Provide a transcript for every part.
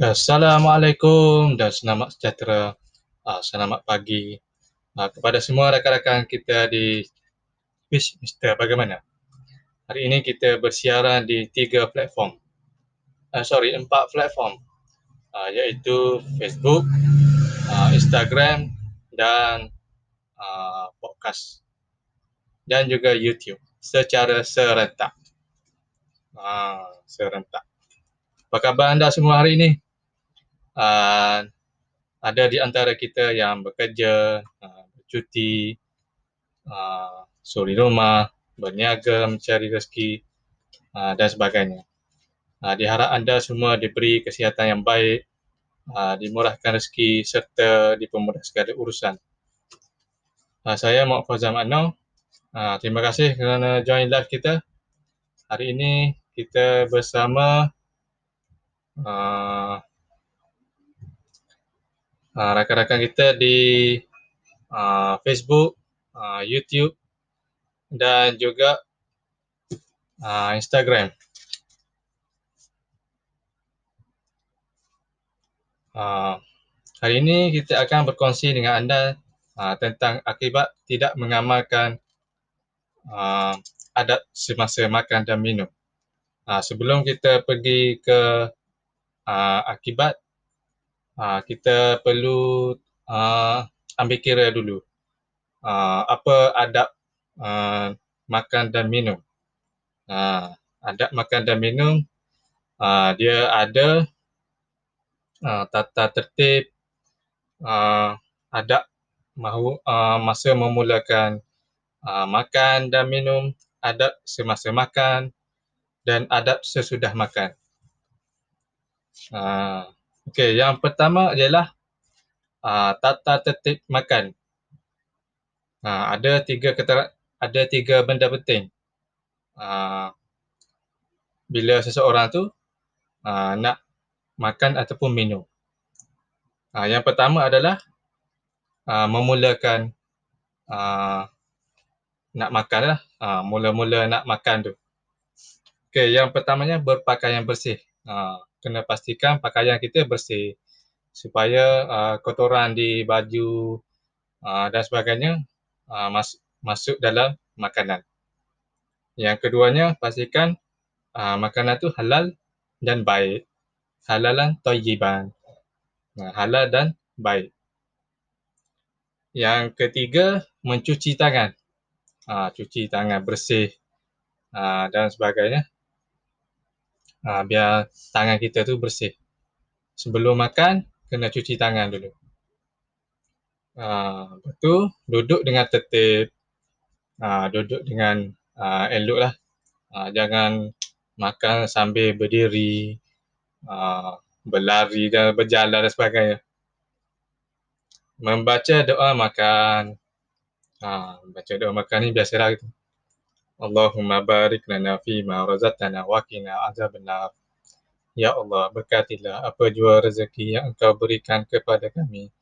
Assalamualaikum dan selamat sejahtera. Uh, selamat pagi uh, kepada semua rakan-rakan kita di Fish Mister bagaimana? Hari ini kita bersiaran di tiga platform. Uh, sorry, empat platform. Uh, iaitu Facebook, uh, Instagram dan uh, podcast. Dan juga YouTube secara serentak. Uh, serentak. Apa khabar anda semua hari ini? Uh, ada di antara kita yang bekerja, uh, bercuti, uh, suri rumah, berniaga mencari rezeki uh, dan sebagainya. Uh, diharap anda semua diberi kesihatan yang baik, uh, dimurahkan rezeki serta dipermudah segala urusan. Uh, saya Muhammad Fazam Anau. Uh, terima kasih kerana join live kita. Hari ini kita bersama uh, uh, rakan-rakan kita di uh, Facebook, uh, YouTube dan juga uh, Instagram. Uh, hari ini kita akan berkongsi dengan anda uh, tentang akibat tidak mengamalkan uh, adat semasa makan dan minum. Uh, sebelum kita pergi ke uh, akibat uh, kita perlu uh, ambil kira dulu uh, apa adab uh, makan dan minum. Uh, adab makan dan minum uh, dia ada uh, tata tertib uh, adab mahu uh, masa memulakan uh, makan dan minum, adab semasa makan dan adab sesudah makan. Uh, Okey, yang pertama ialah uh, tata tertib makan. Uh, ada tiga ketera- ada tiga benda penting. Uh, bila seseorang tu uh, nak makan ataupun minum. Uh, yang pertama adalah uh, memulakan uh, nak makan lah. Uh, mula-mula nak makan tu. Okey, yang pertamanya berpakaian bersih. Uh, kena pastikan pakaian kita bersih supaya uh, kotoran di baju uh, dan sebagainya uh, mas- masuk dalam makanan. Yang keduanya pastikan uh, makanan tu halal dan baik. Halalan tayyiban. Uh, halal dan baik. Yang ketiga mencuci tangan. Uh, cuci tangan bersih uh, dan sebagainya uh, biar tangan kita tu bersih. Sebelum makan, kena cuci tangan dulu. Uh, lepas tu, duduk dengan tertib. Uh, duduk dengan uh, elok lah. Uh, jangan makan sambil berdiri, uh, berlari dan berjalan dan sebagainya. Membaca doa makan. Uh, baca doa makan ni biasalah gitu. Allahumma barik lana fi ma razaqtana wa qina azabannar. Ya Allah, berkatilah apa jua rezeki yang engkau berikan kepada kami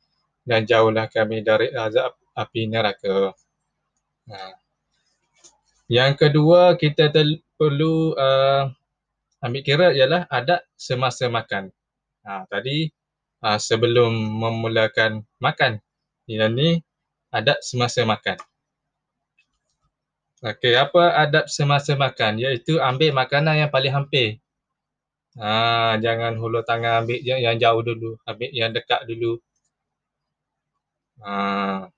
dan jauhlah kami dari azab api neraka. Ha. Yang kedua, kita perlu uh, ambil kira ialah adat semasa makan. Ha, tadi uh, sebelum memulakan makan. Ini ni adat semasa makan. Okey, apa adab semasa makan? Iaitu ambil makanan yang paling hampir. Ha, jangan hulur tangan ambil yang, yang jauh dulu. Ambil yang dekat dulu. Ha.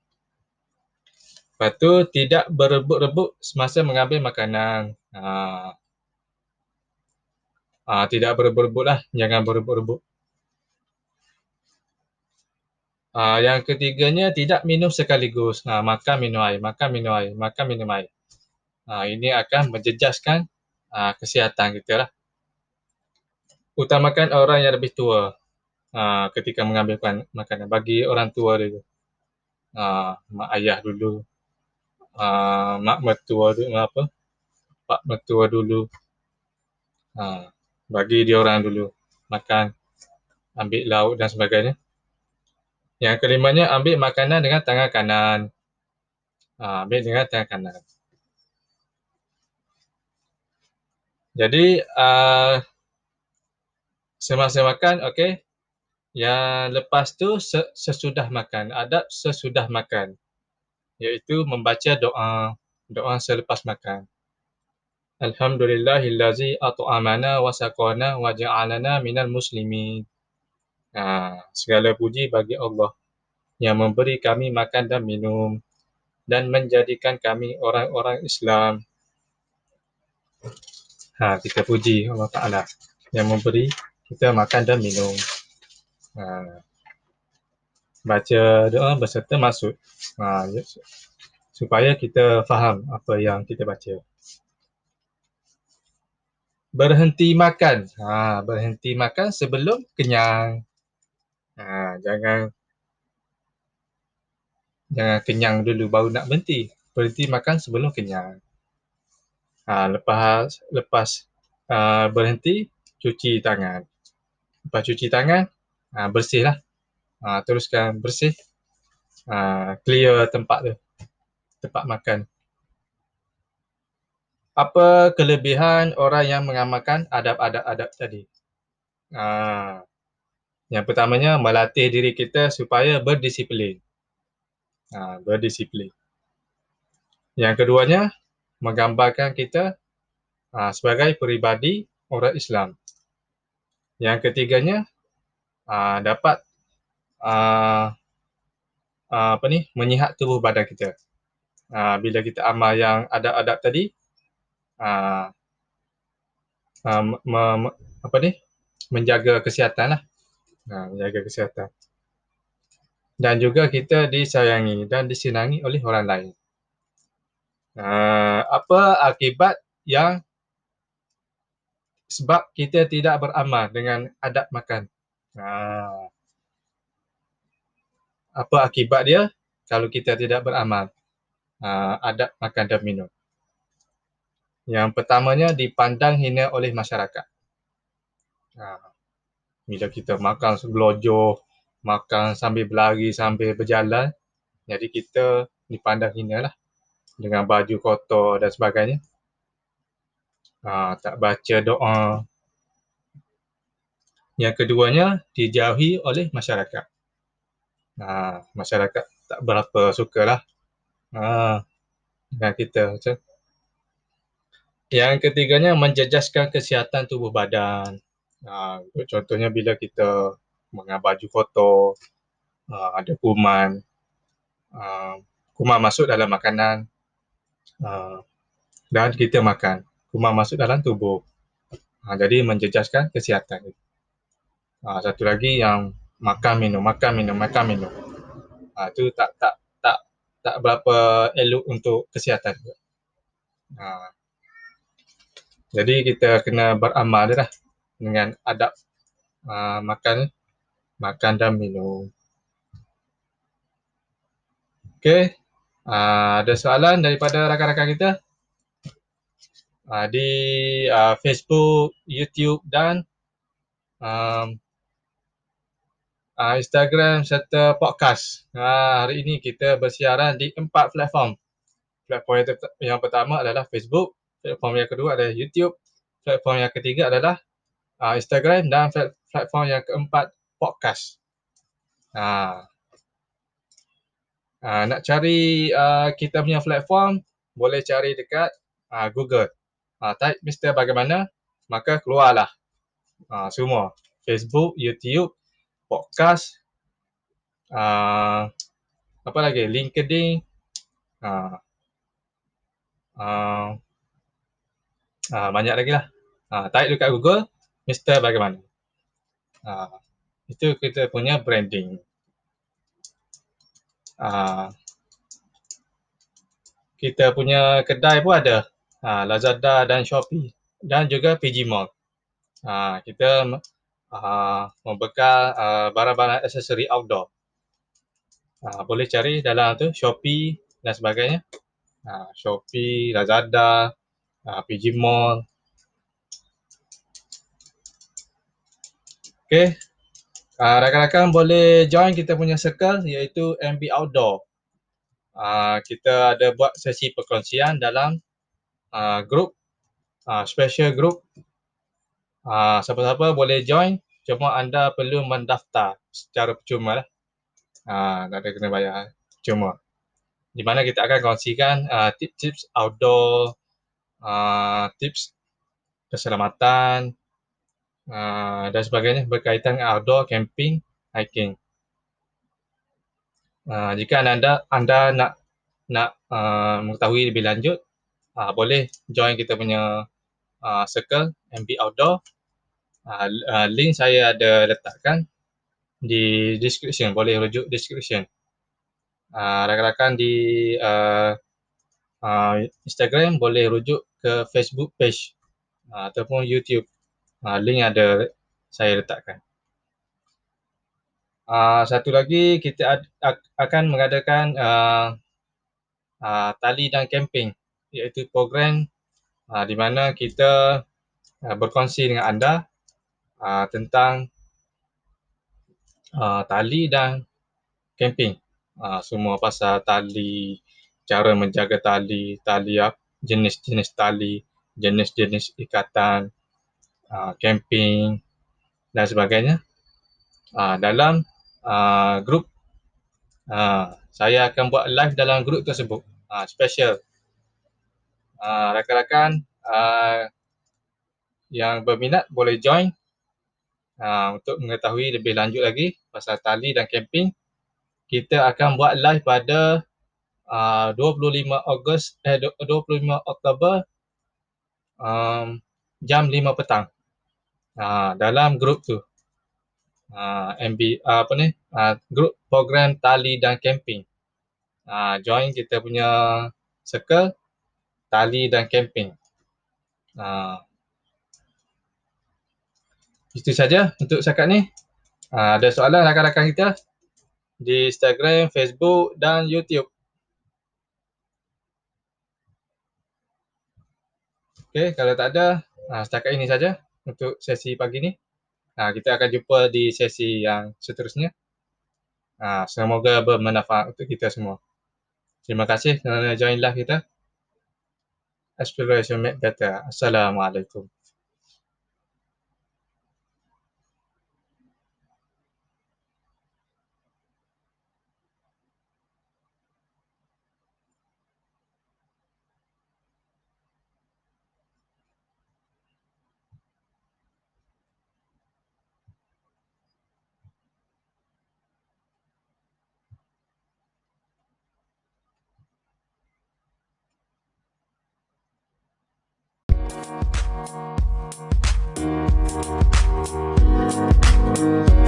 Lepas tu, tidak berebut-rebut semasa mengambil makanan. Ha. Ha, tidak berebut-rebut lah. Jangan berebut-rebut. Ha, yang ketiganya, tidak minum sekaligus. Ha, makan minum air, makan minum air, makan minum air uh, ini akan menjejaskan uh, kesihatan kita lah. Utamakan orang yang lebih tua uh, ketika mengambil makanan. Bagi orang tua dulu. Uh, mak ayah dulu. Uh, mak mertua dulu. Apa? Pak mertua dulu. Uh, bagi dia orang dulu. Makan. Ambil lauk dan sebagainya. Yang kelimanya, ambil makanan dengan tangan kanan. Uh, ambil dengan tangan kanan. Jadi uh, semasa makan, okey, Yang lepas tu sesudah makan, adab sesudah makan iaitu membaca doa, doa selepas makan. Alhamdulillahillazi at'amana wa saqana wa ja'alana minal muslimin. Ha, segala puji bagi Allah yang memberi kami makan dan minum dan menjadikan kami orang-orang Islam. Ha, kita puji Allah Ta'ala yang memberi kita makan dan minum. Ha, baca doa berserta maksud ha, ya, supaya kita faham apa yang kita baca. Berhenti makan. Ha, berhenti makan sebelum kenyang. Ha, jangan jangan kenyang dulu baru nak berhenti. Berhenti makan sebelum kenyang. Ha, lepas lepas uh, berhenti, cuci tangan. Lepas cuci tangan, uh, bersihlah. Uh, teruskan bersih. Uh, clear tempat tu. Tempat makan. Apa kelebihan orang yang mengamalkan adab-adab-adab tadi? Uh, yang pertamanya, melatih diri kita supaya berdisiplin. Uh, berdisiplin. Yang keduanya, menggambarkan kita uh, sebagai peribadi orang Islam. Yang ketiganya uh, dapat uh, uh, apa ni menyihat tubuh badan kita. Uh, bila kita amal yang adab-adab tadi uh, uh, me, me, apa ni menjaga kesihatan lah. Uh, menjaga kesihatan. Dan juga kita disayangi dan disenangi oleh orang lain. Uh, apa akibat yang sebab kita tidak beramal dengan adab makan. Uh, apa akibat dia kalau kita tidak beramal uh, adab makan dan minum. Yang pertamanya dipandang hina oleh masyarakat. Uh, bila kita makan segelojoh, makan sambil berlari, sambil berjalan, jadi kita dipandang hina lah dengan baju kotor dan sebagainya. Ha, tak baca doa. Yang keduanya, dijauhi oleh masyarakat. Ha, masyarakat tak berapa sukalah ha, dengan kita. Macam. Yang ketiganya, menjejaskan kesihatan tubuh badan. Ha, contohnya bila kita mengambil baju kotor, ha, ada kuman, ha, kuman masuk dalam makanan, Ah, dan kita makan. Kuman masuk dalam tubuh. Uh, jadi menjejaskan kesihatan. Uh, satu lagi yang makan minum, makan minum, makan minum. Itu tak tak tak tak berapa elok untuk kesihatan. Jadi kita kena beramal dah dengan adab makan makan dan minum. Okay, Uh, ada soalan daripada rakan-rakan kita uh, di uh, Facebook, YouTube dan um, uh, Instagram serta podcast. Uh, hari ini kita bersiaran di empat platform. Platform yang, yang pertama adalah Facebook, platform yang kedua adalah YouTube, platform yang ketiga adalah uh, Instagram dan platform yang keempat podcast. Uh, Uh, nak cari uh, kita punya platform, boleh cari dekat uh, Google. Uh, type Mr. Bagaimana, maka keluarlah uh, semua. Facebook, YouTube, podcast, uh, apa lagi, LinkedIn, uh, uh, uh, banyak lagi lah. Uh, type dekat Google, Mr. Bagaimana. Uh, itu kita punya branding. Ah, kita punya kedai pun ada uh, Lazada dan Shopee dan juga PG Mall. Uh, kita uh, membekal uh, barang-barang aksesori outdoor. Uh, boleh cari dalam tu Shopee dan sebagainya. Uh, Shopee, Lazada, uh, PG Mall. Okay, Uh, rakan-rakan boleh join kita punya circle iaitu MB Outdoor. Uh, kita ada buat sesi perkongsian dalam uh, group, uh, special group. Uh, siapa-siapa boleh join Cuma anda perlu mendaftar secara percuma lah. Ha, tak ada kena bayar. Cuma. Di mana kita akan kongsikan uh, tips-tips outdoor, uh, tips keselamatan uh, dan sebagainya berkaitan dengan outdoor, camping, hiking. Uh, jika anda anda nak nak uh, mengetahui lebih lanjut, uh, boleh join kita punya uh, circle MB Outdoor. Uh, uh, link saya ada letakkan di description, boleh rujuk description. Uh, rakan-rakan di uh, uh, Instagram boleh rujuk ke Facebook page uh, ataupun YouTube. Uh, link ada saya letakkan. Uh, satu lagi kita ad, ak, akan mengadakan uh, uh, tali dan camping iaitu program uh, di mana kita uh, berkongsi dengan anda uh, tentang uh, tali dan camping uh, semua pasal tali, cara menjaga tali, tali jenis-jenis tali, jenis-jenis ikatan, uh, camping dan sebagainya. Uh, dalam uh, grup, uh, saya akan buat live dalam grup tersebut. Uh, special. Uh, rakan-rakan uh, yang berminat boleh join uh, untuk mengetahui lebih lanjut lagi pasal tali dan camping kita akan buat live pada uh, 25 Ogos eh 25 Oktober um, jam 5 petang. Uh, dalam grup tu. Uh, MB uh, apa ni? Uh, grup program tali dan camping. Uh, join kita punya circle tali dan camping. Uh, itu saja untuk sekarang ni. Uh, ada soalan rakan-rakan kita? di Instagram, Facebook dan YouTube. Okey, kalau tak ada, ha, setakat ini saja untuk sesi pagi ni. Ha, kita akan jumpa di sesi yang seterusnya. Ha, semoga bermanfaat untuk kita semua. Terima kasih kerana join live kita. Exploration Make Better. Assalamualaikum. Thank you.